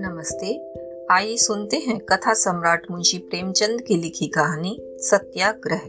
नमस्ते। आइए सुनते हैं कथा सम्राट मुंशी प्रेमचंद की लिखी कहानी Satyagraha.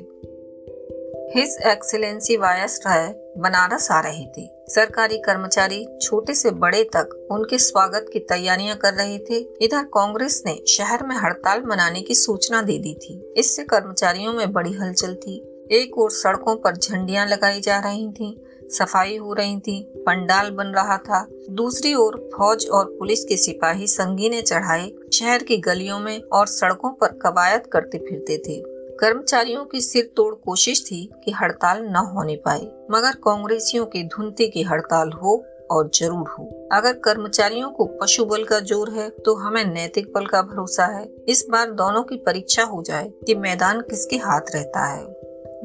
His excellency viceroy Banaras आ रहे थे। सरकारी कर्मचारी छोटे से बड़े तक उनके स्वागत की तैयारियाँ कर रहे थे। इधर कांग्रेस ने शहर में हड़ताल मनाने की सूचना दे दी थी। इससे कर्मचारियों में बड़ी हलचल थी। एक और सड़कों पर झंडियाँ लगाई जा रही थीं, सफ़ाई हो रही थी, पंडाल बन रहा था। दूसरी ओर फौज और पुलिस के सिपाही संगीने चढ़ाए, शहर की गलियों में और सड़कों पर कवायद करते फिरते थे। कर्मचारियों की सिर तोड़ कोशिश थी कि हड़ताल न होने पाए, मगर कांग्रेसियों की धुनती की हड़ताल हो और ज़रूर हो। अगर कर्मचारियों को पशु बल का ज़ोर है तो हमें नैतिक बल का भरोसा है। इस बार दोनों की परीक्षा हो जाए कि मैदान किसके हाथ रहता है।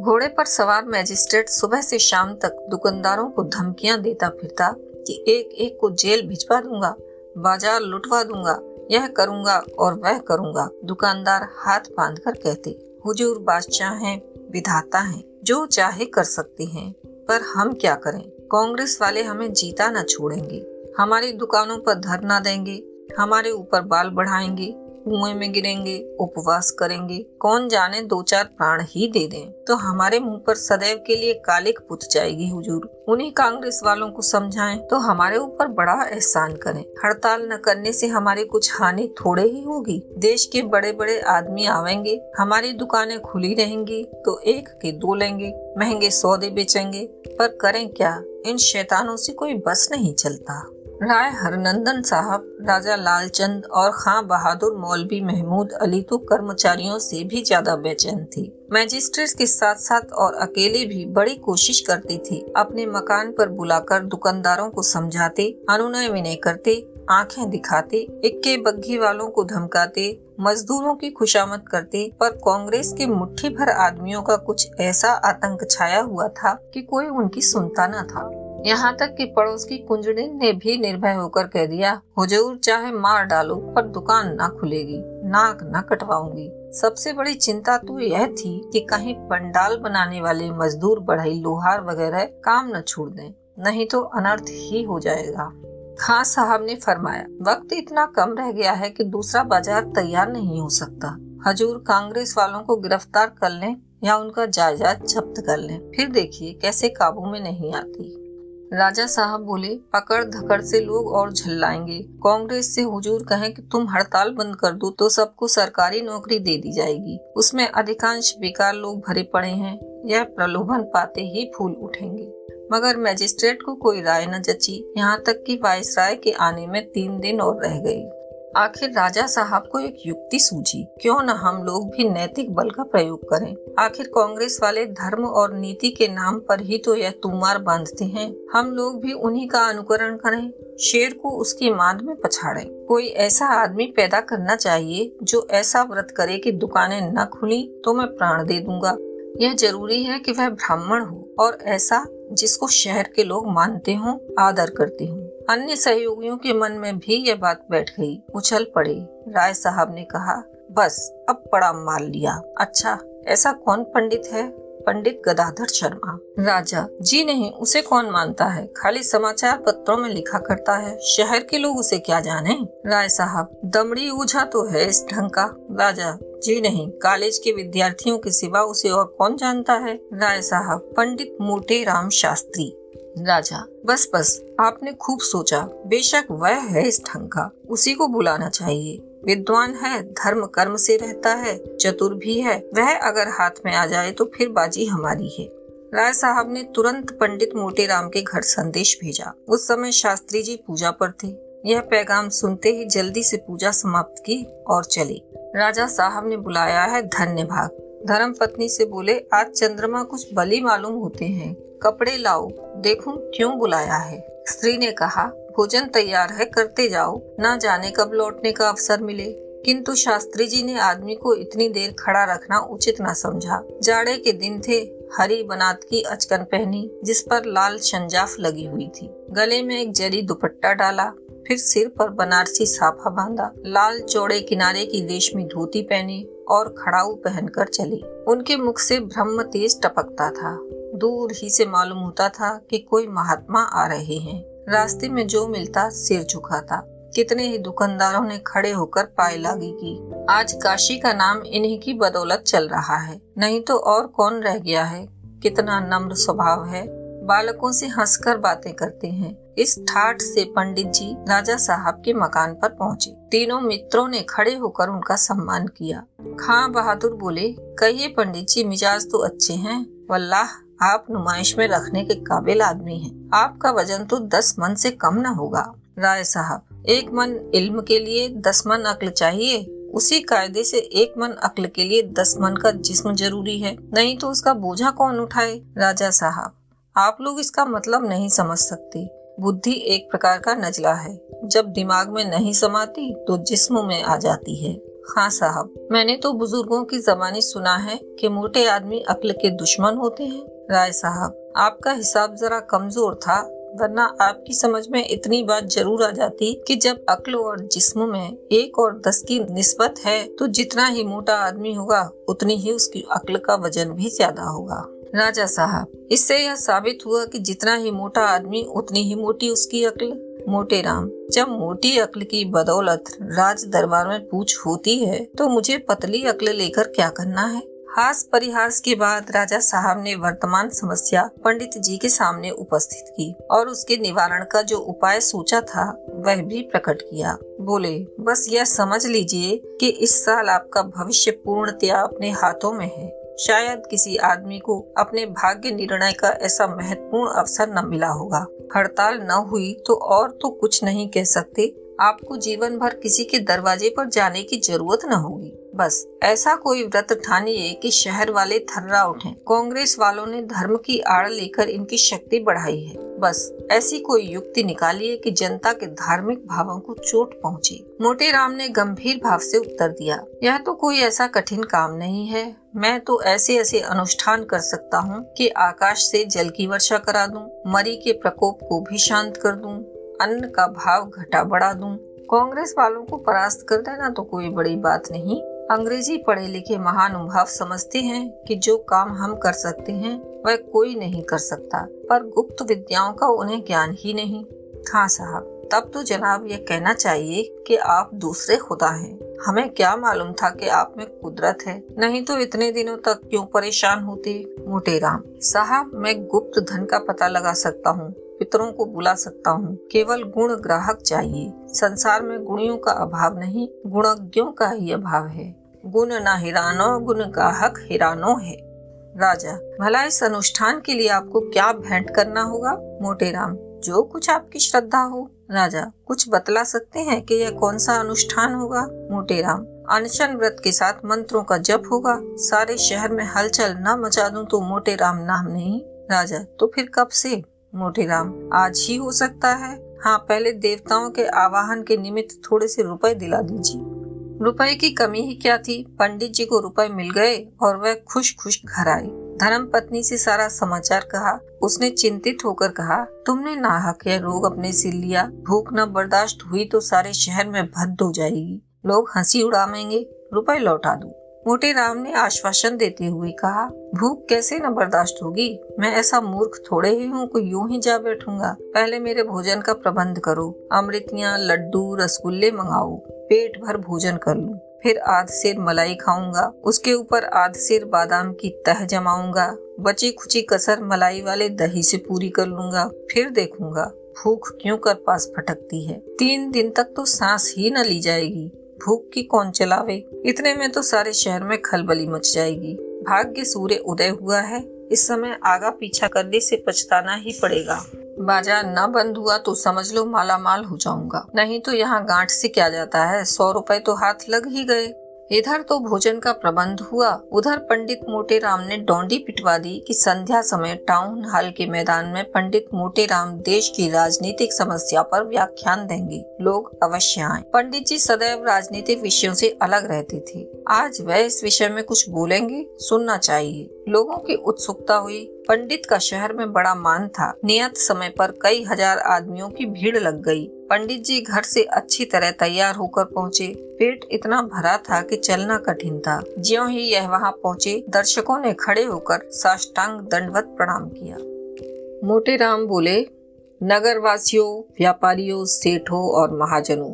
घोड़े पर सवार मैजिस्ट्रेट सुबह से शाम तक दुकानदारों को धमकियाँ देता फिरता कि एक एक को जेल भिजवा दूँगा, बाज़ार लुटवा दूँगा, यह करूँगा और वह करूँगा, दुकानदार हाथ बाँध कर कहते। हुजूर बादशाह हैं, विधाता हैं, जो चाहे कर सकते हैं, पर हम क्या करें? कांग्रेस वाले हमें जीता न छोड़ेंगे। हमारी दुकानों पर धरना देंगे, हमारे ऊपर बाल बढ़ाएँगे कुएँ में गिरेंगे, उपवास करेंगे, कौन जाने दो चार प्राण ही दे दें। तो हमारे मुँह पर सदैव के लिए कालिक पुत जाएगी हुजूर। उन्हीं कांग्रेस वालों को समझाएँ तो हमारे ऊपर बड़ा एहसान करें। हड़ताल न करने से हमारी कुछ हानि थोड़े ही होगी। देश के बड़े बड़े आदमी आवेंगे, हमारी दुकानें खुली रहेंगी तो एक के दो लेंगे, महँगे सौदे बेचेंगे। पर करें क्या? इन शैतानों से कोई बस नहीं चलता। राय हरनंदन साहब, राजा लालचंद और खां बहादुर मौलवी महमूद अली तो कर्मचारियों से भी ज़्यादा बेचैन थी। मैजिस्ट्रेट के साथ साथ और अकेले भी बड़ी कोशिश करती थी। अपने मकान पर बुलाकर दुकानदारों को समझाते, अनुनय विनय करते, आँखें दिखाते, इक्के बग्घी वालों को धमकाते, मजदूरों की खुशामद करते। पर कांग्रेस के मुट्ठी भर आदमियों का कुछ ऐसा आतंक छाया हुआ था कि कोई उनकी सुनता न था। यहाँ तक कि पड़ोस की कुंजड़ी ने भी निर्भय होकर कह दिया हुजूर चाहे मार डालो, पर दुकान ना खुलेगी, नाक न कटवाऊँगी। सबसे बड़ी चिंता तो यह थी कि कहीं पंडाल बनाने वाले मजदूर बढ़ई लोहार वगैरह काम न छोड़ दें, नहीं तो अनर्थ ही हो जाएगा। खान साहब ने फरमाया, वक्त इतना कम रह गया है कि दूसरा बाज़ार तैयार नहीं हो सकता। हजूर कांग्रेस वालों को गिरफ़्तार कर लें या उनका जायदाद जब्त कर लें। फिर देखिए कैसे काबू में नहीं आती। राजा साहब बोले, पकड़ धकड़ से लोग और झल्लाएँगे। कांग्रेस से हुजूर कहें कि तुम हड़ताल बंद कर दो तो सबको सरकारी नौकरी दे दी जाएगी। उसमें अधिकांश बेकार लोग भरे पड़े हैं। यह प्रलोभन पाते ही फूल उठेंगे। मगर मैजिस्ट्रेट को कोई राय न जची। यहाँ तक कि वायसराय के आने में तीन दिन और रह गई आखिर राजा साहब को एक युक्ति सूझी, क्यों न हम लोग भी नैतिक बल का प्रयोग करें? आखिर कांग्रेस वाले धर्म और नीति के नाम पर ही तो यह तुमार बांधते हैं। हम लोग भी उन्हीं का अनुकरण करें, शेर को उसकी मांद में पछाड़े। कोई ऐसा आदमी पैदा करना चाहिए, जो ऐसा व्रत करे कि दुकानें न खुली तो मैं प्राण दे दूँगा। यह ज़रूरी है कि वह ब्राह्मण हो, और ऐसा जिसको शहर के लोग मानते हों, आदर करते हों। अन्य सहयोगियों के मन में भी ये बात बैठ गई, उछल पड़े। राय साहब ने कहा, बस, अब पड़ा माल लिया। अच्छा ऐसा कौन पंडित है? पंडित गदाधर शर्मा। राजा, जी नहीं, उसे कौन मानता है? खाली समाचार पत्रों में लिखा करता है। शहर के लोग उसे क्या जाने? राय साहब, दमड़ी ऊझा तो है इस ढंग का। राजा, जी नहीं, कॉलेज के विद्यार्थियों के सिवा उसे और कौन जानता है? राय साहब, पंडित मोटे राम शास्त्री। राजा, बस बस, आपने खूब सोचा। बेशक वह है इस ढंग का। उसी को बुलाना चाहिए। विद्वान है, धर्म कर्म से रहता है, चतुर भी है, वह अगर हाथ में आ जाए तो फिर बाजी हमारी है। राय साहब ने तुरंत पंडित मोटे राम के घर संदेश भेजा। उस समय शास्त्री जी पूजा पर थे। यह पैगाम सुनते ही जल्दी से पूजा समाप्त की और चले। राजा साहब ने बुलाया है धन्य भाग धर्म पत्नी से बोले, आज चंद्रमा कुछ बली मालूम होते हैं। कपड़े लाओ, देखूँ क्यों बुलाया है? स्त्री ने कहा भोजन तैयार है, करते जाओ। न जाने कब लौटने का अवसर मिले। किंतु शास्त्री जी ने आदमी को इतनी देर खड़ा रखना उचित न समझा। जाड़े के दिन थे, हरी बनात की अचकन पहनी, जिस पर लाल शंजाफ लगी हुई थी। गले में एक जरी दुपट्टा डाला, फिर सिर पर बनारसी साफा बांधा। लाल चौड़े किनारे की रेशमी धोती पहनी और खड़ाऊ पहनकर चली। उनके मुख से ब्रह्म तेज टपकता था। दूर ही से मालूम होता था कि कोई महात्मा आ रहे हैं। रास्ते में जो मिलता, सिर झुकाता। कितने ही दुकानदारों ने खड़े होकर पाए लागी की आज काशी का नाम इन्हीं की बदौलत चल रहा है। नहीं तो और कौन रह गया है? कितना नम्र स्वभाव है। बालकों से हंसकर बातें करते हैं। इस ठाठ से पंडित जी राजा साहब के मकान पर पहुँचे। तीनों मित्रों ने खड़े होकर उनका सम्मान किया। खां बहादुर बोले, कहिए पंडित जी, मिजाज तो अच्छे हैं। वल्लाह आप नुमाइश में रखने के काबिल आदमी हैं। आपका वज़न तो दस मन से कम न होगा। राय साहब, एक मन इल्म के लिए दस मन अक्ल चाहिए? उसी कायदे से एक मन अक्ल के लिए दस मन का जिस्म ज़रूरी है। नहीं तो उसका बोझा कौन उठाए? राजा साहब, आप लोग इसका मतलब नहीं समझ सकते। बुद्धि एक प्रकार का नजला है। जब दिमाग में नहीं समाती तो जिस्म में आ जाती है। हाँ साहब, मैंने तो बुज़ुर्गों की जबानी सुना है कि मोटे आदमी अक्ल के दुश्मन होते हैं। राय साहब, आपका हिसाब जरा कमज़ोर था, वरना आपकी समझ में इतनी बात ज़रूर आ जाती कि जब अक्ल और जिस्म में एक और दस की निस्बत है तो जितना ही मोटा आदमी होगा, उतनी ही उसकी अक्ल का वज़न भी ज़्यादा होगा। राजा साहब, इससे यह साबित हुआ कि जितना ही मोटा आदमी, उतनी ही मोटी उसकी अक्ल। मोटे राम, जब मोटी अक्ल की बदौलत राज दरबार में पूछ होती है तो मुझे पतली अक्ल लेकर क्या करना है? हास परिहास के बाद राजा साहब ने वर्तमान समस्या पंडित जी के सामने उपस्थित की और उसके निवारण का जो उपाय सोचा था, वह भी प्रकट किया। बोले, बस यह समझ लीजिए कि इस साल आपका भविष्य पूर्णतया अपने हाथों में है। शायद किसी आदमी को अपने भाग्य निर्णय का ऐसा महत्वपूर्ण अवसर न मिला होगा। हड़ताल न हुई तो और तो कुछ नहीं कह सकते। आपको जीवन भर किसी के दरवाजे पर जाने की ज़रूरत न होगी। बस ऐसा कोई व्रत ठानिए कि शहर वाले थर्रा उठे। कांग्रेस वालों ने धर्म की आड़ लेकर इनकी शक्ति बढ़ाई है। बस ऐसी कोई युक्ति निकालिए कि जनता के धार्मिक भावों को चोट पहुँचे। मोटे राम ने गंभीर भाव से उत्तर दिया यह तो कोई ऐसा कठिन काम नहीं है। मैं तो ऐसे ऐसे अनुष्ठान कर सकता हूँ कि आकाश से जल की वर्षा करा दूँ, मरी के प्रकोप को भी शांत कर दूँ, अन्न का भाव घटा बढ़ा दूँ, कांग्रेस वालों को परास्त कर देना तो कोई बड़ी बात नहीं। अंग्रेज़ी पढ़े लिखे महानुभाव समझते हैं कि जो काम हम कर सकते हैं वह कोई नहीं कर सकता। पर गुप्त विद्याओं का उन्हें ज्ञान ही नहीं। हाँ साहब तब तो जनाब ये कहना चाहिए कि आप दूसरे खुदा हैं। हमें क्या मालूम था कि आप में कुदरत है। नहीं तो इतने दिनों तक क्यों परेशान होते? मोटे राम। साहब मैं गुप्त धन का पता लगा सकता हूँ। पितरों को बुला सकता हूँ। केवल गुण ग्राहक चाहिए। संसार में गुणियों का अभाव नहीं, गुणज्ञों का ही अभाव है। गुण न हिरानो, गुण ग्राहक हिरानो है। राजा भला इस अनुष्ठान के लिए आपको क्या भेंट करना होगा? मोटे राम, जो कुछ आपकी श्रद्धा हो। राजा, कुछ बतला सकते हैं कि यह कौन सा अनुष्ठान होगा? मोटे राम, अनशन व्रत के साथ मंत्रों का जप होगा। सारे शहर में हलचल न मचा दूँ तो मोटे राम नाम नहीं। राजा तो फिर कब से? मोटे राम आज ही हो सकता है। हाँ पहले देवताओं के आवाहन के निमित्त थोड़े से रुपए दिला दीजिए। रुपए की कमी ही क्या थी? पंडित जी को रुपए मिल गए और वह खुश खुश घर आई धर्म पत्नी से सारा समाचार कहा। उसने चिंतित होकर कहा, तुमने नाहक यह रोग अपने सिर लिया? भूख न बर्दाश्त हुई तो सारे शहर में भद्द हो जाएगी। लोग हँसी उड़ावेंगे रुपए लौटा दो। मोटे राम ने आश्वासन देते हुए कहा, भूख कैसे न बर्दाश्त होगी? मैं ऐसा मूर्ख थोड़े ही हूँ को यूँ ही जा बैठूँगा। पहले मेरे भोजन का प्रबंध करो, अमृतियाँ, लड्डू, रसगुल्ले मंगाओ, पेट भर भोजन कर लूँ, फिर आध सिर मलाई खाऊँगा, उसके ऊपर आध सिर बादाम की तह जमाऊँगा बची खुची कसर मलाई वाले दही से पूरी कर लूँगा, फिर देखूँगा, भूख क्यों कर पास फटकती है? तीन दिन तक तो सांस ही न ली जाएगी। भूख की कौन चलावे? इतने में तो सारे शहर में खलबली मच जाएगी। भाग्य सूर्य उदय हुआ है। इस समय आगा पीछा करने से पछताना ही पड़ेगा। बाज़ार न बंद हुआ तो समझ लो माला माल हो जाऊँगा। नहीं तो यहाँ गांठ से क्या जाता है? सौ रुपए तो हाथ लग ही गए। इधर तो भोजन का प्रबंध हुआ। उधर पंडित मोटे राम ने डोंडी पिटवा दी कि संध्या समय टाउन हॉल के मैदान में पंडित मोटे राम देश की राजनीतिक समस्या पर व्याख्यान देंगे। लोग अवश्य आए। पंडित जी सदैव राजनीतिक विषयों से अलग रहते थे। आज वह इस विषय में कुछ बोलेंगे, सुनना चाहिए। लोगों की उत्सुकता हुई। पंडित का शहर में बड़ा मान था। नियत समय पर कई हज़ार आदमियों की भीड़ लग गई। पंडित जी घर से अच्छी तरह तैयार होकर पहुँचे। पेट इतना भरा था कि चलना कठिन था। ज्यो ही यह वहाँ पहुँचे, दर्शकों ने खड़े होकर साष्टांग दंडवत प्रणाम किया। मोटे राम बोले नगर वासियों व्यापारियों, सेठों और महाजनों,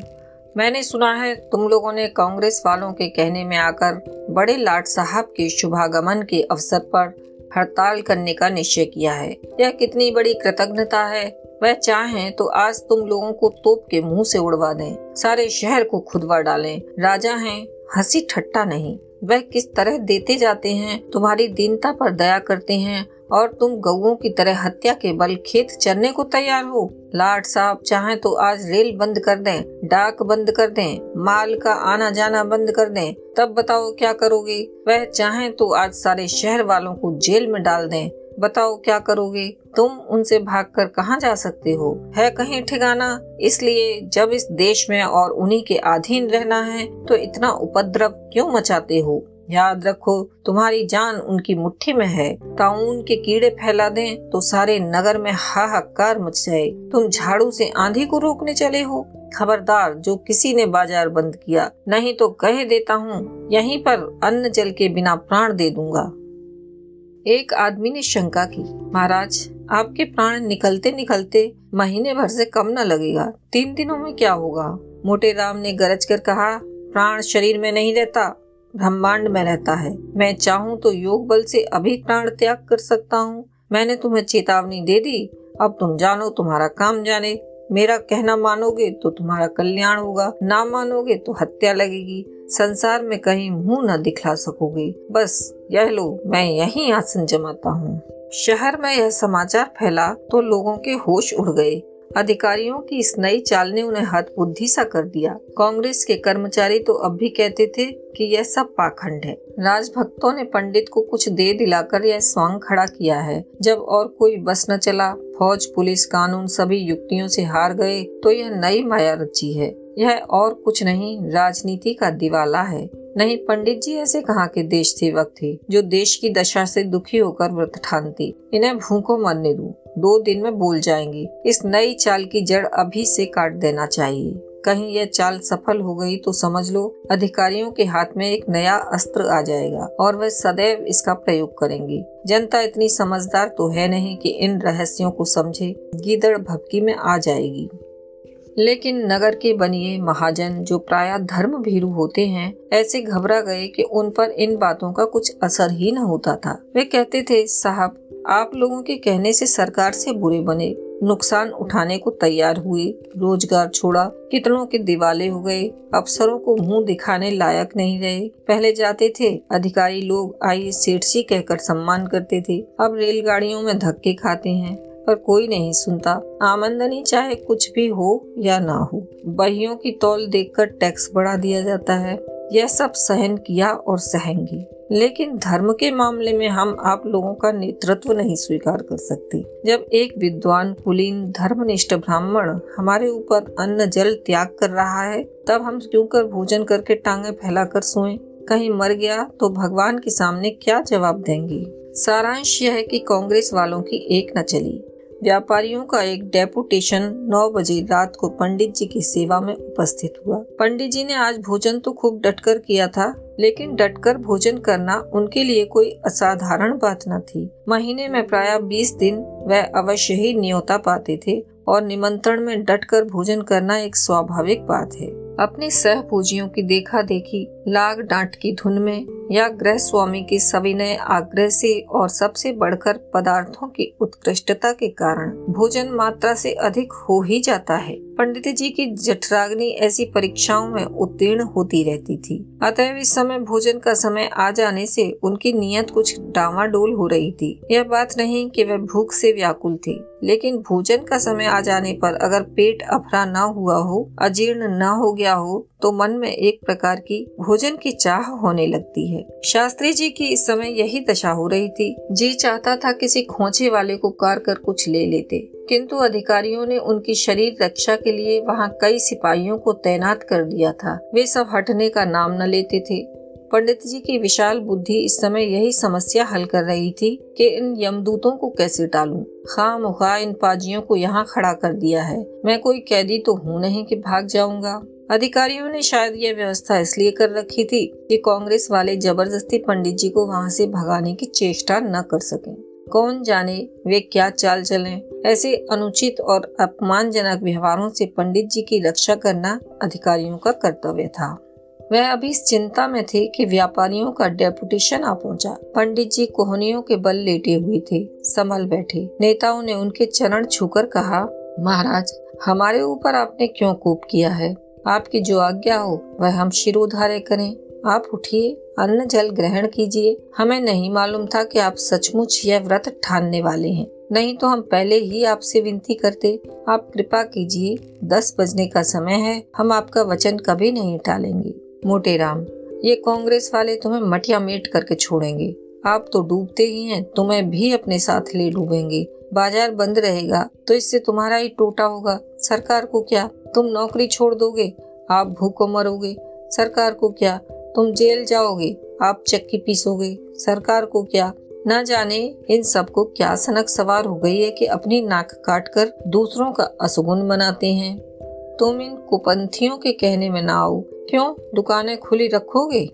मैंने सुना है तुम लोगों ने कांग्रेस वालों के कहने में आकर बड़े लाट साहब के शुभागमन के अवसर पर हड़ताल करने का निश्चय किया है। यह कितनी बड़ी कृतज्ञता है वह चाहें तो आज तुम लोगों को तोप के मुँह से उड़वा दें सारे शहर को खुदवा डालें। राजा हैं हँसी ठट्टा नहीं। वह किस तरह देते जाते हैं तुम्हारी दीनता पर दया करते हैं और तुम गऊ की तरह हत्या के बल खेत चरने को तैयार हो। लाट साहब चाहे तो आज रेल बंद कर दें, डाक बंद कर दें, माल का आना जाना बंद कर दें, तब बताओ क्या करोगे? वह चाहे तो आज सारे शहर वालों को जेल में डाल दें। बताओ क्या करोगे? तुम उनसे भागकर कहाँ जा सकते हो? है कहीं ठिकाना? इसलिए जब इस देश में और उन्हीं के अधीन रहना है तो इतना उपद्रव क्यों मचाते हो? याद रखो, तुम्हारी जान उनकी मुट्ठी में है। ताउन के कीड़े फैला दें तो सारे नगर में हाहाकार मच जाए। तुम झाड़ू से आंधी को रोकने चले हो। खबरदार, जो किसी ने बाज़ार बंद किया, नहीं तो कह देता हूँ, यहीं पर अन्न जल के बिना प्राण दे दूँगा। एक आदमी ने शंका की, महाराज, आपके प्राण निकलते निकलते महीने भर से कम न लगेगा। तीन दिनों में क्या होगा? मोटे राम ने गरज कर कहा, प्राण शरीर में नहीं रहता, ब्रह्मांड में रहता है। मैं चाहूँ तो योग बल से अभी प्राण त्याग कर सकता हूँ। मैंने तुम्हें चेतावनी दे दी, अब तुम जानो, तुम्हारा काम जाने। मेरा कहना मानोगे तो तुम्हारा कल्याण होगा, ना मानोगे तो हत्या लगेगी। संसार में कहीं मुँह न दिखला सकोगे। बस, यह लो, मैं यही आसन जमाता हूँ। शहर में यह समाचार फैला तो लोगों के होश उड़ गए। अधिकारियों की इस नई चाल ने उन्हें हद बुद्धि सा कर दिया। कांग्रेस के कर्मचारी तो अब भी कहते थे कि यह सब पाखंड है। राजभक्तों ने पंडित को कुछ दे दिलाकर यह स्वांग खड़ा किया है। जब और कोई बस न चला, फौज, पुलिस, कानून सभी युक्तियों से हार गए तो यह नई माया रची है। यह और कुछ नहीं, राजनीति का दिवाला है। नहीं पंडित जी ऐसे कहा के देश सेवक थे, जो देश की दशा से दुखी होकर व्रत ठानती। इन्हें भूखों मरने दू दो दिन में बोल जाएँगी, इस नई चाल की जड़ अभी से काट देना चाहिए। कहीं यह चाल सफल हो गई तो समझ लो, अधिकारियों के हाथ में एक नया अस्त्र आ जाएगा, और वह सदैव इसका प्रयोग करेंगे। जनता इतनी समझदार तो है नहीं कि इन रहस्यों को समझे, गीदड़ भपकी में आ जाएगी। लेकिन नगर के बनिए महाजन जो प्राय धर्म भीरु होते हैं, ऐसे घबरा गए कि उन पर इन बातों का कुछ असर ही न होता था। वे कहते थे, साहब, आप लोगों के कहने से सरकार से बुरे बने, नुकसान उठाने को तैयार हुए, रोज़गार छोड़ा, कितनों के दिवाले हो गए, अफसरों को मुँह दिखाने लायक नहीं रहे। पहले जाते थे, अधिकारी लोग आइए सेठ जी कहकर सम्मान करते थे, अब रेलगाड़ियों में धक्के खाते हैं। पर कोई नहीं सुनता। आमंदनी चाहे कुछ भी हो या ना हो, बहियों की तौल देखकर टैक्स बढ़ा दिया जाता है। यह सब सहन किया और सहेंगी। लेकिन धर्म के मामले में हम आप लोगों का नेतृत्व नहीं स्वीकार कर सकते। जब एक विद्वान कुलीन धर्मनिष्ठ ब्राह्मण हमारे ऊपर अन्न जल त्याग कर रहा है, तब हम क्यों कर भोजन करके टांगे फैलाकर सोएँ? कहीं मर गया तो भगवान के सामने क्या जवाब देंगे? सारांश यह है कि कांग्रेस वालों की एक न चली। व्यापारियों का एक डेपुटेशन 9 बजे रात को पंडित जी की सेवा में उपस्थित हुआ। पंडित जी ने आज भोजन तो खूब डटकर किया था, लेकिन डटकर भोजन करना उनके लिए कोई असाधारण बात न थी। महीने में प्राय बीस दिन वह अवश्य ही न्योता पाते थे। और निमंत्रण में डटकर भोजन करना एक स्वाभाविक बात है। अपने सह पूजियों की देखा देखी लाग डांट की धुन में या गृह स्वामी के सविनय आग्रह से और सबसे बढ़कर पदार्थों की उत्कृष्टता के कारण भोजन मात्रा से अधिक हो ही जाता है। पंडित जी की जठराग्नि ऐसी परीक्षाओं में उत्तीर्ण होती रहती थी। अतः इस समय भोजन का समय आ जाने से उनकी नियत कुछ डावाडोल हो रही थी। यह बात नहीं कि वह भूख से व्याकुल थी, लेकिन भोजन का समय आ जाने पर अगर पेट अफरा न हुआ हो, अजीर्ण न हो गया हो तो मन में एक प्रकार की भोजन की चाह होने लगती है। शास्त्री जी की इस समय यही दशा हो रही थी। जी चाहता था किसी खोचे वाले को कार कर कुछ ले लेते, किंतु अधिकारियों ने उनकी शरीर रक्षा के लिए वहाँ कई सिपाहियों को तैनात कर दिया था। वे सब हटने का नाम न लेते थे। पंडित जी की विशाल बुद्धि इस समय यही समस्या हल कर रही थी कि इन यमदूतों को कैसे टालूं। खाम मुखा इन पाजियों को यहाँ खड़ा कर दिया है। मैं कोई कैदी तो हूँ नहीं कि भाग जाऊँगा। अधिकारियों ने शायद यह व्यवस्था इसलिए कर रखी थी कि कांग्रेस वाले ज़बरदस्ती पंडित जी को वहाँ से भगाने की चेष्टा न कर सकें। कौन जाने वे क्या चाल चलें? ऐसे अनुचित और अपमानजनक व्यवहारों से पंडित जी की रक्षा करना अधिकारियों का कर्तव्य था। वह अभी इस चिंता में थे कि व्यापारियों का डेपुटेशन आ पहुँचा। पंडित जी कोहनियों के बल लेटे हुए थे, संभल बैठे। नेताओं ने उनके चरण छूकर कहा, महाराज, हमारे ऊपर आपने क्यों कोप किया है? आपकी जो आज्ञा हो, वह हम शिरोधार्य करें। आप उठिए, अन्न जल ग्रहण कीजिए। हमें नहीं मालूम था कि आप सचमुच यह व्रत ठानने वाले हैं। नहीं तो हम पहले ही आपसे विनती करते। आप कृपा कीजिए, दस बजने का समय है, हम आपका वचन कभी नहीं टालेंगे। मोटे राम, ये कांग्रेस वाले तुम्हें मटिया मेट करके छोड़ेंगे। आप तो डूबते ही हैं, तुम्हें भी अपने साथ ले डूबेंगे। बाज़ार बंद रहेगा तो इससे तुम्हारा ही टोटा होगा। सरकार को क्या तुम नौकरी छोड़ दोगे? आप भूखो मरोगे। सरकार को क्या तुम जेल जाओगे? आप चक्की पीसोगे। सरकार को क्या न जाने इन सबको क्या सनक सवार हो गई है कि अपनी नाक काट कर दूसरों का असुगुन बनाते हैं? तुम इन कुपंथियों के कहने में ना आओ। क्यों दुकानें खुली रखोगे?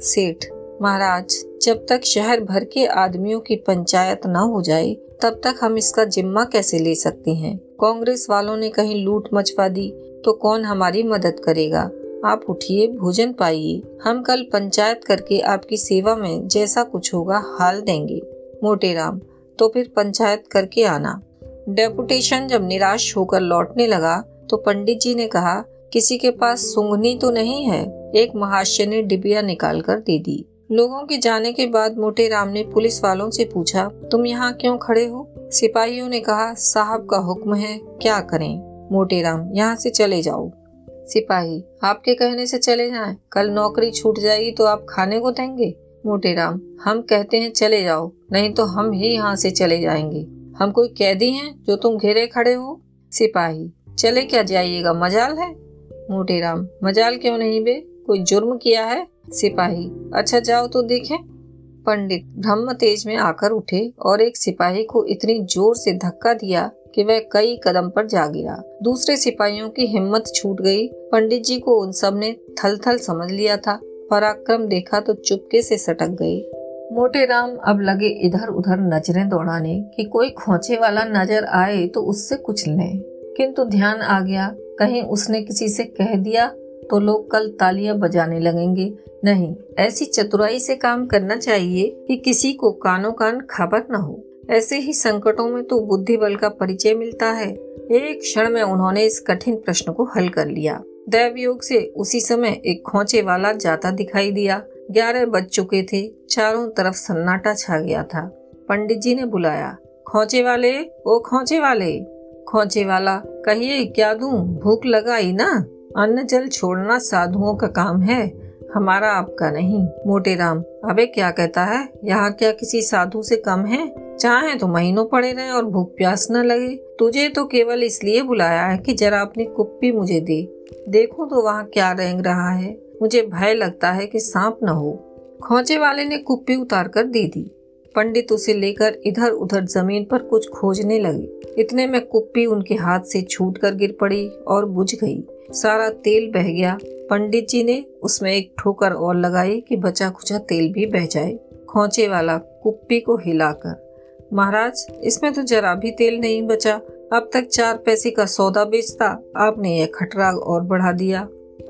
सेठ, महाराज, जब तक शहर भर के आदमियों की पंचायत न हो जाए, तब तक हम इसका जिम्मा कैसे ले सकते हैं? कांग्रेस वालों ने कहीं लूट मचवा दी तो कौन हमारी मदद करेगा? आप उठिए, भोजन पाइए। हम कल पंचायत करके आपकी सेवा में जैसा कुछ होगा, हाल देंगे। मोटे राम तो फिर पंचायत करके आना। डेपुटेशन जब निराश होकर लौटने लगा तो पंडित जी ने कहा किसी के पास सुंगनी तो नहीं है? एक महाशय ने डिबिया निकाल कर दे दी। लोगों के जाने के बाद मोटे राम ने पुलिस वालों से पूछा तुम यहाँ क्यों खड़े हो? सिपाहियों ने कहा साहब का हुक्म है क्या करें? मोटे राम यहाँ से चले जाओ। सिपाही आपके कहने से चले जाएँ, कल नौकरी छूट जाएगी तो आप खाने को देंगे? मोटे राम हम कहते हैं चले जाओ नहीं तो हम ही यहाँ से चले जाएँगे। हम कोई कैदी हैं जो तुम घेरे खड़े हो? सिपाही चले क्या जाइएगा मजाल है? मोटेराम मजाल क्यों नहीं बे? कोई जुर्म किया है? सिपाही। अच्छा जाओ तो देखें। पंडित ब्रह्म तेज में आकर उठे और एक सिपाही को इतनी ज़ोर से धक्का दिया कि वह कई कदम पर जा गिरा। दूसरे सिपाहियों की हिम्मत छूट गई। पंडित जी को उन सबने थल थल समझ लिया था, पराक्रम देखा तो चुपके से सटक गए मोटे राम अब लगे इधर उधर नज़रें दौड़ाने कि कोई खोचे वाला नज़र आए तो उससे कुछ लें। किंतु ध्यान आ गया, कहीं उसने किसी से कह दिया तो लोग कल तालियाँ बजाने लगेंगे। नहीं, ऐसी चतुराई से काम करना चाहिए कि किसी को कानो कान खबर न हो। ऐसे ही संकटों में तो बुद्धि बल का परिचय मिलता है। एक क्षण में उन्होंने इस कठिन प्रश्न को हल कर लिया। दैव योग से उसी समय एक खोचे वाला जाता दिखाई दिया। ग्यारह बज चुके थे, चारों तरफ़ सन्नाटा छा गया था। पंडित जी ने बुलाया, खोचे वाले? ओ खोचे वाले? खोचे वाला। कहिए, क्या दूँ? भूख लगाई ना? अन्न जल छोड़ना साधुओं का काम है। हमारा आपका नहीं, मोटे राम। अबे, क्या कहता है? यहाँ क्या किसी साधु से कम है? चाहे तो महीनों पड़े रहे और भूख प्यास न लगे। तुझे तो केवल इसलिए बुलाया है कि जरा अपनी कुप्पी मुझे दे। देखो तो वहाँ क्या रेंग रहा है। मुझे भय लगता है कि सांप न हो। खोचे वाले ने कुप्पी उतार कर दे दी। पंडित उसे लेकर इधर उधर ज़मीन पर कुछ खोजने लगे। इतने में कुप्पी उनके हाथ से छूट कर गिर पड़ी और बुझ गई। सारा तेल बह गया। पंडित जी ने उसमें एक ठोकर और लगाई कि बचा खुचा तेल भी बह जाए। खोचे वाला कुप्पी को हिलाकर, महाराज, इसमें तो जरा भी तेल नहीं बचा। अब तक चार पैसे का सौदा बेचता, आपने यह खटरा और बढ़ा दिया।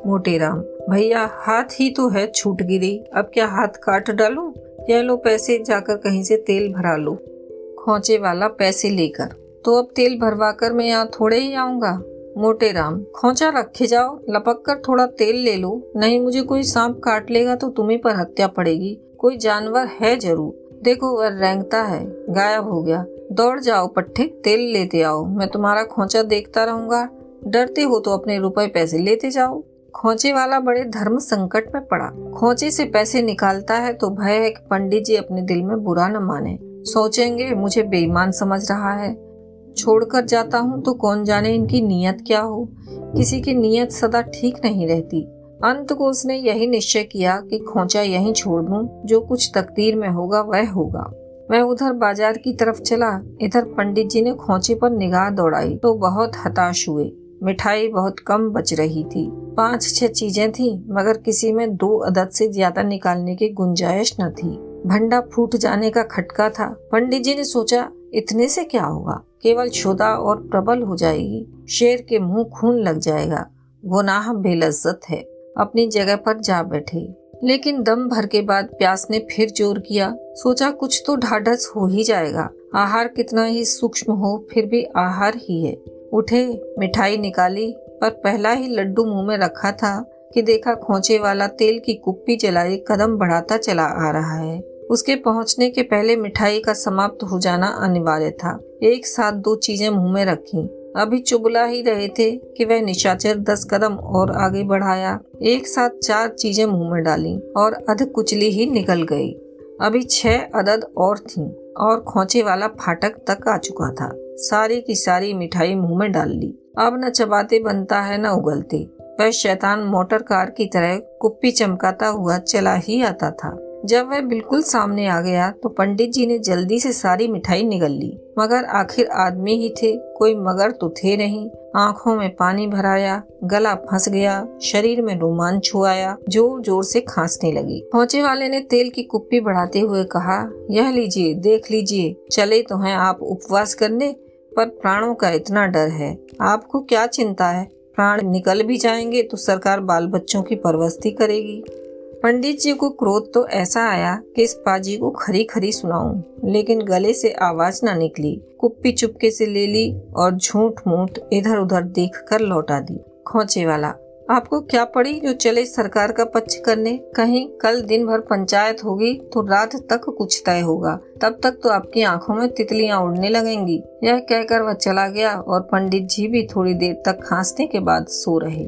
मोटेराम भैया, हाथ ही तो है छूट गिरी। अब क्या हाथ काट डालूं? यह लो पैसे जाकर कहीं से तेल भरा लो। खोचे वाला पैसे लेकर। तो अब तेल भरवा कर मैं यहाँ थोड़े ही आऊँगा। मोटे राम, खोचा रखे जाओ, लपक कर थोड़ा तेल ले लो। नहीं मुझे कोई सांप काट लेगा तो तुम्हें पर हत्या पड़ेगी। कोई जानवर है ज़रूर। देखो वह रेंगता है, गायब हो गया। दौड़ जाओ पट्टे तेल लेते आओ। मैं तुम्हारा खोचा देखता रहूँगा। डरते हो तो अपने रुपए पैसे लेते जाओ। खोचे वाला बड़े धर्म संकट में पड़ा। खोचे से पैसे निकालता है तो भय है कि पंडित जी अपने दिल में बुरा न माने। सोचेंगे मुझे बेईमान समझ रहा है। छोड़कर जाता हूँ तो कौन जाने इनकी नीयत क्या हो? किसी की नीयत सदा ठीक नहीं रहती। अंत को उसने यही निश्चय किया कि खोचा यहीं छोड़ दूँ, जो कुछ तकदीर में होगा वह होगा। मैं उधर बाज़ार की तरफ़ चला। इधर पंडित जी ने खोचे पर निगाह दौड़ाई तो बहुत हताश हुए। मिठाई बहुत कम बच रही थी। पाँच छह चीज़ें थी, मगर किसी में दो अदद से ज़्यादा निकालने की गुंजाइश न थी। भंडा फूट जाने का खटका था। पंडित जी ने सोचा, इतने से क्या होगा? केवल शुदा और प्रबल हो जाएगी। शेर के मुँह खून लग जाएगा। गुनाह बेलज्जत है। अपनी जगह पर जा बैठे। लेकिन दम भर के बाद प्यास ने फिर ज़ोर किया। सोचा, कुछ तो ढाढ़स हो ही जाएगा। आहार कितना ही सूक्ष्म हो, फिर भी आहार ही है। उठे, मिठाई निकाली पर पहला ही लड्डू मुँह में रखा था कि देखा खोचे वाला तेल की कुप्पी जलाई कदम बढ़ाता चला आ रहा है। उसके पहुँचने के पहले मिठाई का समाप्त हो जाना अनिवार्य था। एक साथ दो चीज़ें मुँह में रखी। अभी चुबला ही रहे थे कि वह निशाचर दस कदम और आगे बढ़ाया। एक साथ चार चीज़ें मुँह में डाली और अध कुचली ही निकल गई। अभी छह अदद और थीं और खोचे वाला फाटक तक आ चुका था। सारी की सारी मिठाई मुँह में डाल ली। अब न चबाते बनता है, न उगलते। वह शैतान मोटर कार की तरह कुप्पी चमकाता हुआ चला ही आता था। जब वह बिल्कुल सामने आ गया तो पंडित जी ने जल्दी से सारी मिठाई निगल ली। मगर आखिर आदमी ही थे, कोई मगर तो थे नहीं। आँखों में पानी भराया, गला फंस गया, शरीर में रोमांच छुआया ज़ोर ज़ोर से खांसने लगी। पहुँचे वाले ने तेल की कुप्पी बढ़ाते हुए कहा, यह लीजिए, देख लीजिए, चले तो हैं आप उपवास करने? पर प्राणों का इतना डर है। आपको क्या चिंता है? प्राण निकल भी जाएँगे तो सरकार बाल बच्चों की परवस्ती करेगी। पंडित जी को क्रोध तो ऐसा आया कि इस पाजी को खरी खरी सुनाऊं, लेकिन गले से आवाज़ ना निकली। कुप्पी चुपके से ले ली और झूठ मूठ इधर उधर देख कर लौटा दी। खोचे वाला आपको क्या पड़ी जो चले सरकार का पक्ष करने? कहीं कल दिन भर पंचायत होगी तो रात तक कुछ तय होगा। तब तक तो आपकी आँखों में तितलियाँ उड़ने लगेंगी। यह कहकर वह चला गया और पंडित जी भी थोड़ी देर तक खांसने के बाद सो रहे।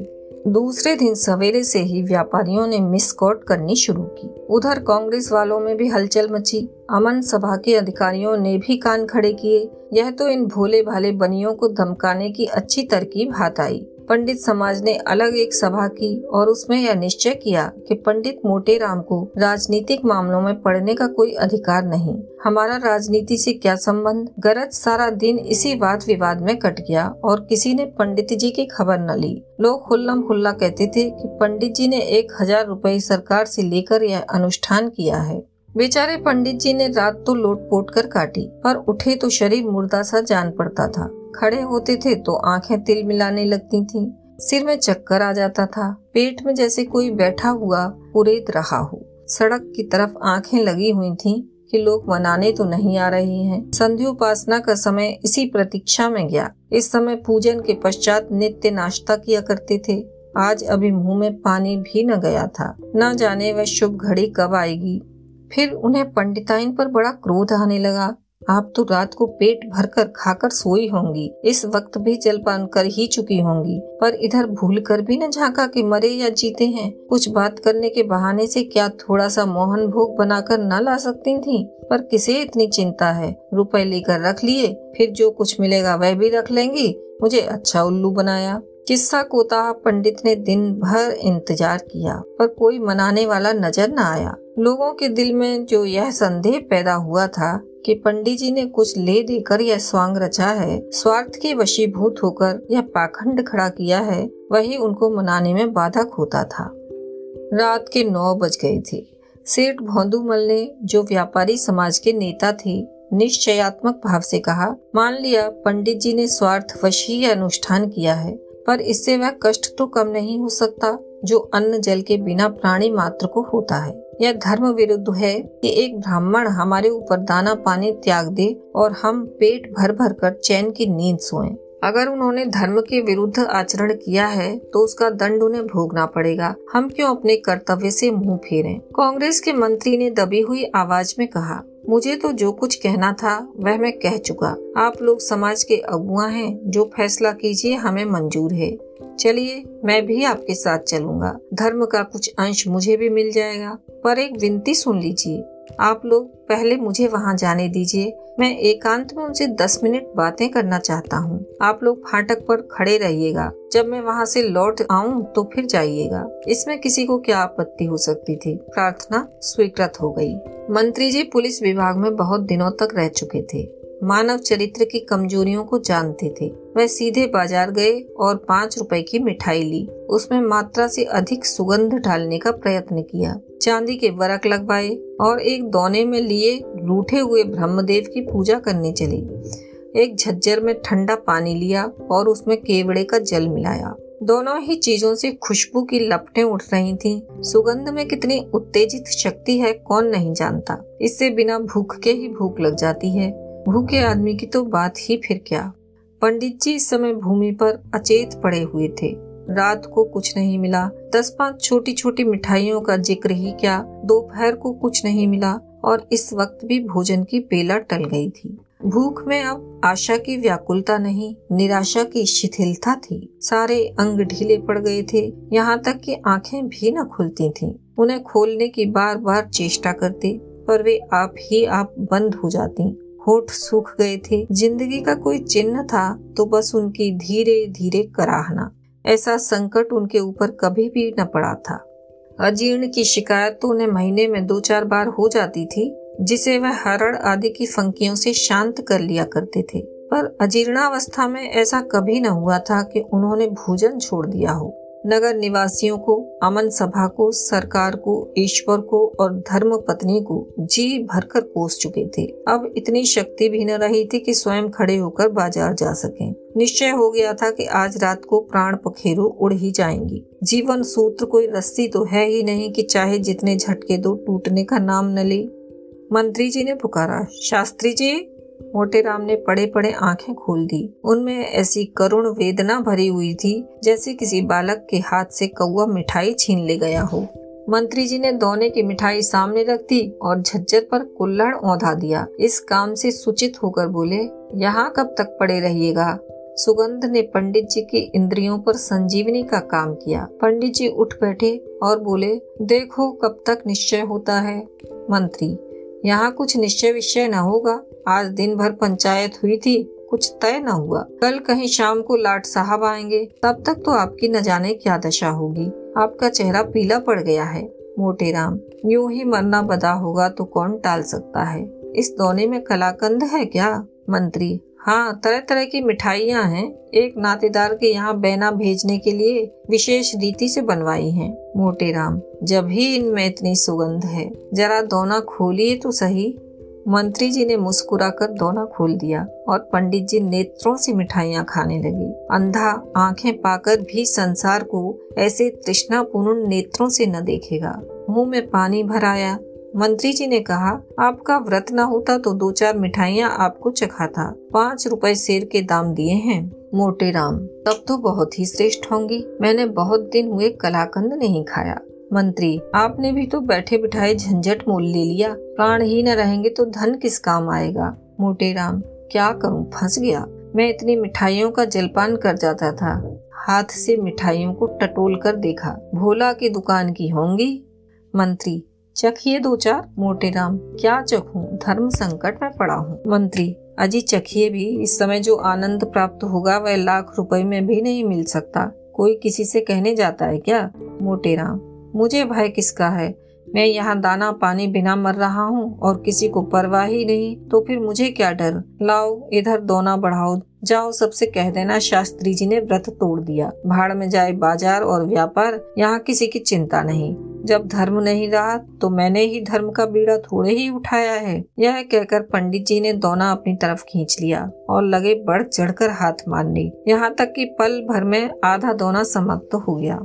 दूसरे दिन सवेरे से ही व्यापारियों ने मिसकॉट करनी शुरू की। उधर कांग्रेस वालों में भी हलचल मची। अमन सभा के अधिकारियों ने भी कान खड़े किए। यह तो इन भोले भाले बनियों को धमकाने की अच्छी तरकीब हाथ आई। पंडित समाज ने अलग एक सभा की और उसमें यह निश्चय किया कि पंडित मोटे राम को राजनीतिक मामलों में पढ़ने का कोई अधिकार नहीं। हमारा राजनीति से क्या संबंध? गरज सारा दिन इसी वाद विवाद में कट गया और किसी ने पंडित जी की खबर न ली। लोग खुल्लम खुल्ला कहते थे कि पंडित जी ने एक हज़ार रूपए सरकार से लेकर यह अनुष्ठान किया है। बेचारे पंडित जी ने रात तो लोट पोट कर काटी, पर उठे तो शरीर मुर्दा सा जान पड़ता था। खड़े होते थे तो आँखें तिल मिलाने लगती थीं, सिर में चक्कर आ जाता था। पेट में जैसे कोई बैठा हुआ पुरेत रहा हो। सड़क की तरफ़ आँखें लगी हुई थीं कि लोग मनाने तो नहीं आ रहे हैं। संध्योपासना का समय इसी प्रतीक्षा में गया। इस समय पूजन के पश्चात नित्य नाश्ता किया करते थे। आज अभी मुँह में पानी भी न गया था। न जाने वह शुभ घड़ी कब आएगी। फिर उन्हें पंडिताइन पर बड़ा क्रोध आने लगा। आप तो रात को पेट भरकर खाकर सोई होंगी। इस वक्त भी जलपान कर ही चुकी होंगी। पर इधर भूल कर भी न झांका कि मरे या जीते हैं। कुछ बात करने के बहाने से क्या थोड़ा सा मोहन भोग बनाकर न ला सकती थी? पर किसे इतनी चिंता है? रुपए लेकर रख लिए, फिर जो कुछ मिलेगा वह भी रख लेंगी। मुझे अच्छा उल्लू बनाया। किस्सा कोता पंडित ने दिन भर इंतज़ार किया, पर कोई मनाने वाला नज़र न आया। लोगों के दिल में जो यह संदेह पैदा हुआ था कि पंडित जी ने कुछ ले देकर यह स्वांग रचा है। स्वार्थ के वशीभूत होकर यह पाखंड खड़ा किया है, वही उनको मनाने में बाधक होता था। रात के नौ बज गए थे। सेठ भोंदूमल ने, जो व्यापारी समाज के नेता थे, निश्चयात्मक भाव से कहा, मान लिया, पंडित जी ने स्वार्थ वशी अनुष्ठान किया है। पर इससे वह कष्ट तो कम नहीं हो सकता, जो अन्न जल के बिना प्राणी मात्र को होता है यह धर्म विरुद्ध है कि एक ब्राह्मण हमारे ऊपर दाना पानी त्याग दे और हम पेट भर भर कर चैन की नींद सोएँ। अगर उन्होंने धर्म के विरुद्ध आचरण किया है तो उसका दंड उन्हें भोगना पड़ेगा हम क्यों अपने कर्तव्य से मुँह फेरें? कांग्रेस के मंत्री ने दबी हुई आवाज़ में कहा मुझे तो जो कुछ कहना था, वह मैं कह चुका। आप लोग समाज के अगुआ हैं, जो फैसला कीजिए, हमें मंजूर है। चलिए, मैं भी आपके साथ चलूँगा। धर्म का कुछ अंश मुझे भी मिल जाएगा, पर एक विनती सुन लीजिए। आप लोग पहले मुझे वहाँ जाने दीजिए। मैं एकांत में उनसे दस मिनट बातें करना चाहता हूँ। आप लोग फाटक पर खड़े रहिएगा। जब मैं वहाँ से लौट आऊँ तो फिर जाइएगा। इसमें किसी को क्या आपत्ति हो सकती थी? प्रार्थना स्वीकृत हो गई। मंत्री जी पुलिस विभाग में बहुत दिनों तक रह चुके थे। मानव चरित्र की कमजोरियों को जानते थे। वह सीधे बाज़ार गए और पाँच रुपए की मिठाई ली। उसमें मात्रा से अधिक सुगंध डालने का प्रयत्न किया। चांदी के बरक लगवाए और एक दोने में लिए रूठे हुए ब्रह्मदेव की पूजा करने चली। एक झज्जर में ठंडा पानी लिया और उसमें केवड़े का जल मिलाया। दोनों ही चीज़ों से खुशबू की लपटें उठ रही थीं। सुगंध में कितनी उत्तेजित शक्ति है कौन नहीं जानता। इससे बिना भूख के ही भूख लग जाती है। भूखे आदमी की तो बात ही फिर क्या। पंडित जी इस समय भूमि पर अचेत पड़े हुए थे। रात को कुछ नहीं मिला। दस पाँच छोटी छोटी मिठाइयों का ज़िक्र ही क्या, दोपहर को कुछ नहीं मिला और इस वक्त भी भोजन की बेला टल गई थी। भूख में अब आशा की व्याकुलता नहीं, निराशा की शिथिलता थी। सारे अंग ढीले पड़ गए थे, यहाँ तक कि आँखें भी न खुलती थीं। उन्हें खोलने की बार बार चेष्टा करते पर वे आप ही आप बंद हो जाती। होठ सूख गए थे, ज़िंदगी का कोई चिन्ह था तो बस उनकी धीरे धीरे कराहना। ऐसा संकट उनके ऊपर कभी भी न पड़ा था। अजीर्ण की शिकायत तो उन्हें महीने में दो चार बार हो जाती थी, जिसे वह हरण आदि की फंकियों से शांत कर लिया करते थे। पर अजीर्णावस्था में ऐसा कभी न हुआ था कि उन्होंने भोजन छोड़ दिया हो। नगर निवासियों को, अमन सभा को, सरकार को, ईश्वर को और धर्म पत्नी को जी भरकर कोस चुके थे। अब इतनी शक्ति भी न रही थी कि स्वयं खड़े होकर बाज़ार जा सकें। निश्चय हो गया था कि आज रात को प्राण पखेरु उड़ ही जाएँगी। जीवन सूत्र कोई रस्सी तो है ही नहीं कि चाहे जितने झटके दो टूटने का नाम न ले। मंत्री जी ने पुकारा, शास्त्री जी मोटे राम ने पड़े पड़े आँखें खोल दी। उनमें ऐसी करुण वेदना भरी हुई थी, जैसे किसी बालक के हाथ से कौआ मिठाई छीन ले गया हो। मंत्री जी ने दोने की मिठाई सामने रख दी और झज्जर पर कुल्लड़ औधा दिया। इस काम से सूचित होकर बोले, यहाँ कब तक पड़े रहिएगा? सुगंध ने पंडित जी की इंद्रियों पर संजीवनी का काम किया। पंडित जी उठ बैठे और बोले, देखो कब तक निश्चय होता है, मंत्री। यहाँ कुछ निश्चय विषय न होगा। आज दिन भर पंचायत हुई थी, कुछ तय न हुआ। कल कहीं शाम को लाट साहब आएँगे, तब तक तो आपकी न जाने क्या दशा होगी। आपका चेहरा पीला पड़ गया है, मोटे राम। यूँ ही मरना बदा होगा तो कौन टाल सकता है? इस दोने में कलाकंद है क्या? मंत्री हाँ तरह तरह की मिठाइयाँ हैं। एक नातेदार के यहाँ बैना भेजने के लिए विशेष रीति से बनवाई हैं, मोटे राम। जब ही इनमें इतनी सुगंध है, जरा दोना खोलिए तो सही। मंत्री जी ने मुस्कुराकर दोना खोल दिया और पंडित जी नेत्रों से मिठाइयाँ खाने लगी। अंधा आँखें पाकर भी संसार को ऐसे तृष्णापूर्ण नेत्रों से न देखेगा। मुँह में पानी भराया मंत्री जी ने कहा, आपका व्रत न होता तो दो चार मिठाइयाँ आपको चखाता पाँच रुपए शेर के दाम दिए हैं। मोटे राम, तब तो बहुत ही श्रेष्ठ होंगी। मैंने बहुत दिन हुए कलाकंद नहीं खाया। मंत्री, आपने भी तो बैठे बिठाए झंझट मोल ले लिया। प्राण ही न रहेंगे तो धन किस काम आएगा? मोटे राम, क्या करूँ? फंस गया। मैं इतनी मिठाइयों का जलपान कर जाता था। हाथ से मिठाइयों को टटोल कर देखा। भोला की दुकान की होंगी? मंत्री चखिए दो चार मोटे राम। क्या चखूं? धर्म संकट में पड़ा हूँ। मंत्री, अजी चखिए भी इस समय जो आनंद प्राप्त होगा वह लाख रुपए में भी नहीं मिल सकता। कोई किसी से कहने जाता है क्या? मोटे राम, मुझे भय किसका है? मैं यहाँ दाना पानी बिना मर रहा हूँ और किसी को परवाह ही नहीं तो फिर मुझे क्या डर? लाओ, इधर दोना बढ़ाओ। जाओ, सबसे कह देना शास्त्री जी ने व्रत तोड़ दिया। भाड़ में जाए बाज़ार और व्यापार, यहाँ किसी की चिंता नहीं। जब धर्म नहीं रहा तो मैंने ही धर्म का बीड़ा थोड़े ही उठाया है। यह कहकर पंडित जी ने दोना अपनी तरफ़ खींच लिया और लगे बढ़ चढ़कर हाथ मारने। यहाँ तक कि पल भर में आधा दोना समाप्त तो हो गया।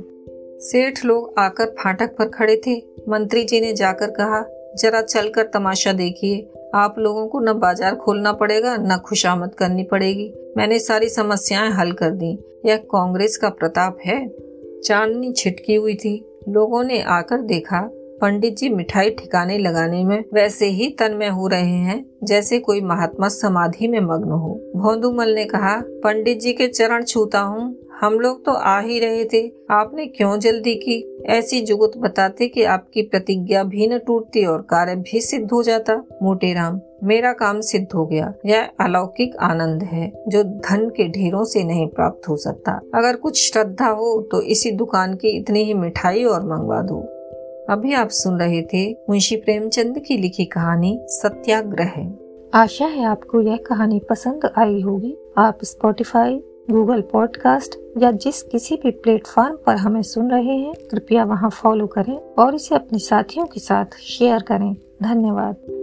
सेठ लोग आकर फाटक पर खड़े थे। मंत्री जी ने जाकर कहा, जरा चलकर तमाशा देखिए। आप लोगों को न बाज़ार खोलना पड़ेगा, न खुशामद करनी पड़ेगी। मैंने सारी समस्याएँ हल कर दी। यह कांग्रेस का प्रताप है। चांदनी छिटकी हुई थी। लोगों ने आकर देखा, पंडित जी मिठाई ठिकाने लगाने में वैसे ही तन्मय हो रहे हैं, जैसे कोई महात्मा समाधि में मग्न हो। भोंदूमल ने कहा, पंडित जी के चरण छूता हूँ हम लोग तो आ ही रहे थे। आपने क्यों जल्दी की? ऐसी जुगत बताते कि आपकी प्रतिज्ञा भी न टूटती और कार्य भी सिद्ध हो जाता। मोटे राम, मेरा काम सिद्ध हो गया। यह अलौकिक आनंद है, जो धन के ढेरों से नहीं प्राप्त हो सकता। अगर कुछ श्रद्धा हो तो इसी दुकान की इतनी ही मिठाई और मंगवा दो। अभी आप सुन रहे थे मुंशी प्रेमचंद की लिखी कहानी सत्याग्रह। आशा है आपको यह कहानी पसंद आई होगी। आप स्पॉटिफाई गूगल पॉडकास्ट या जिस किसी भी प्लेटफॉर्म पर हमें सुन रहे हैं, कृपया वहाँ फॉलो करें और इसे अपने साथियों के साथ शेयर करें। धन्यवाद।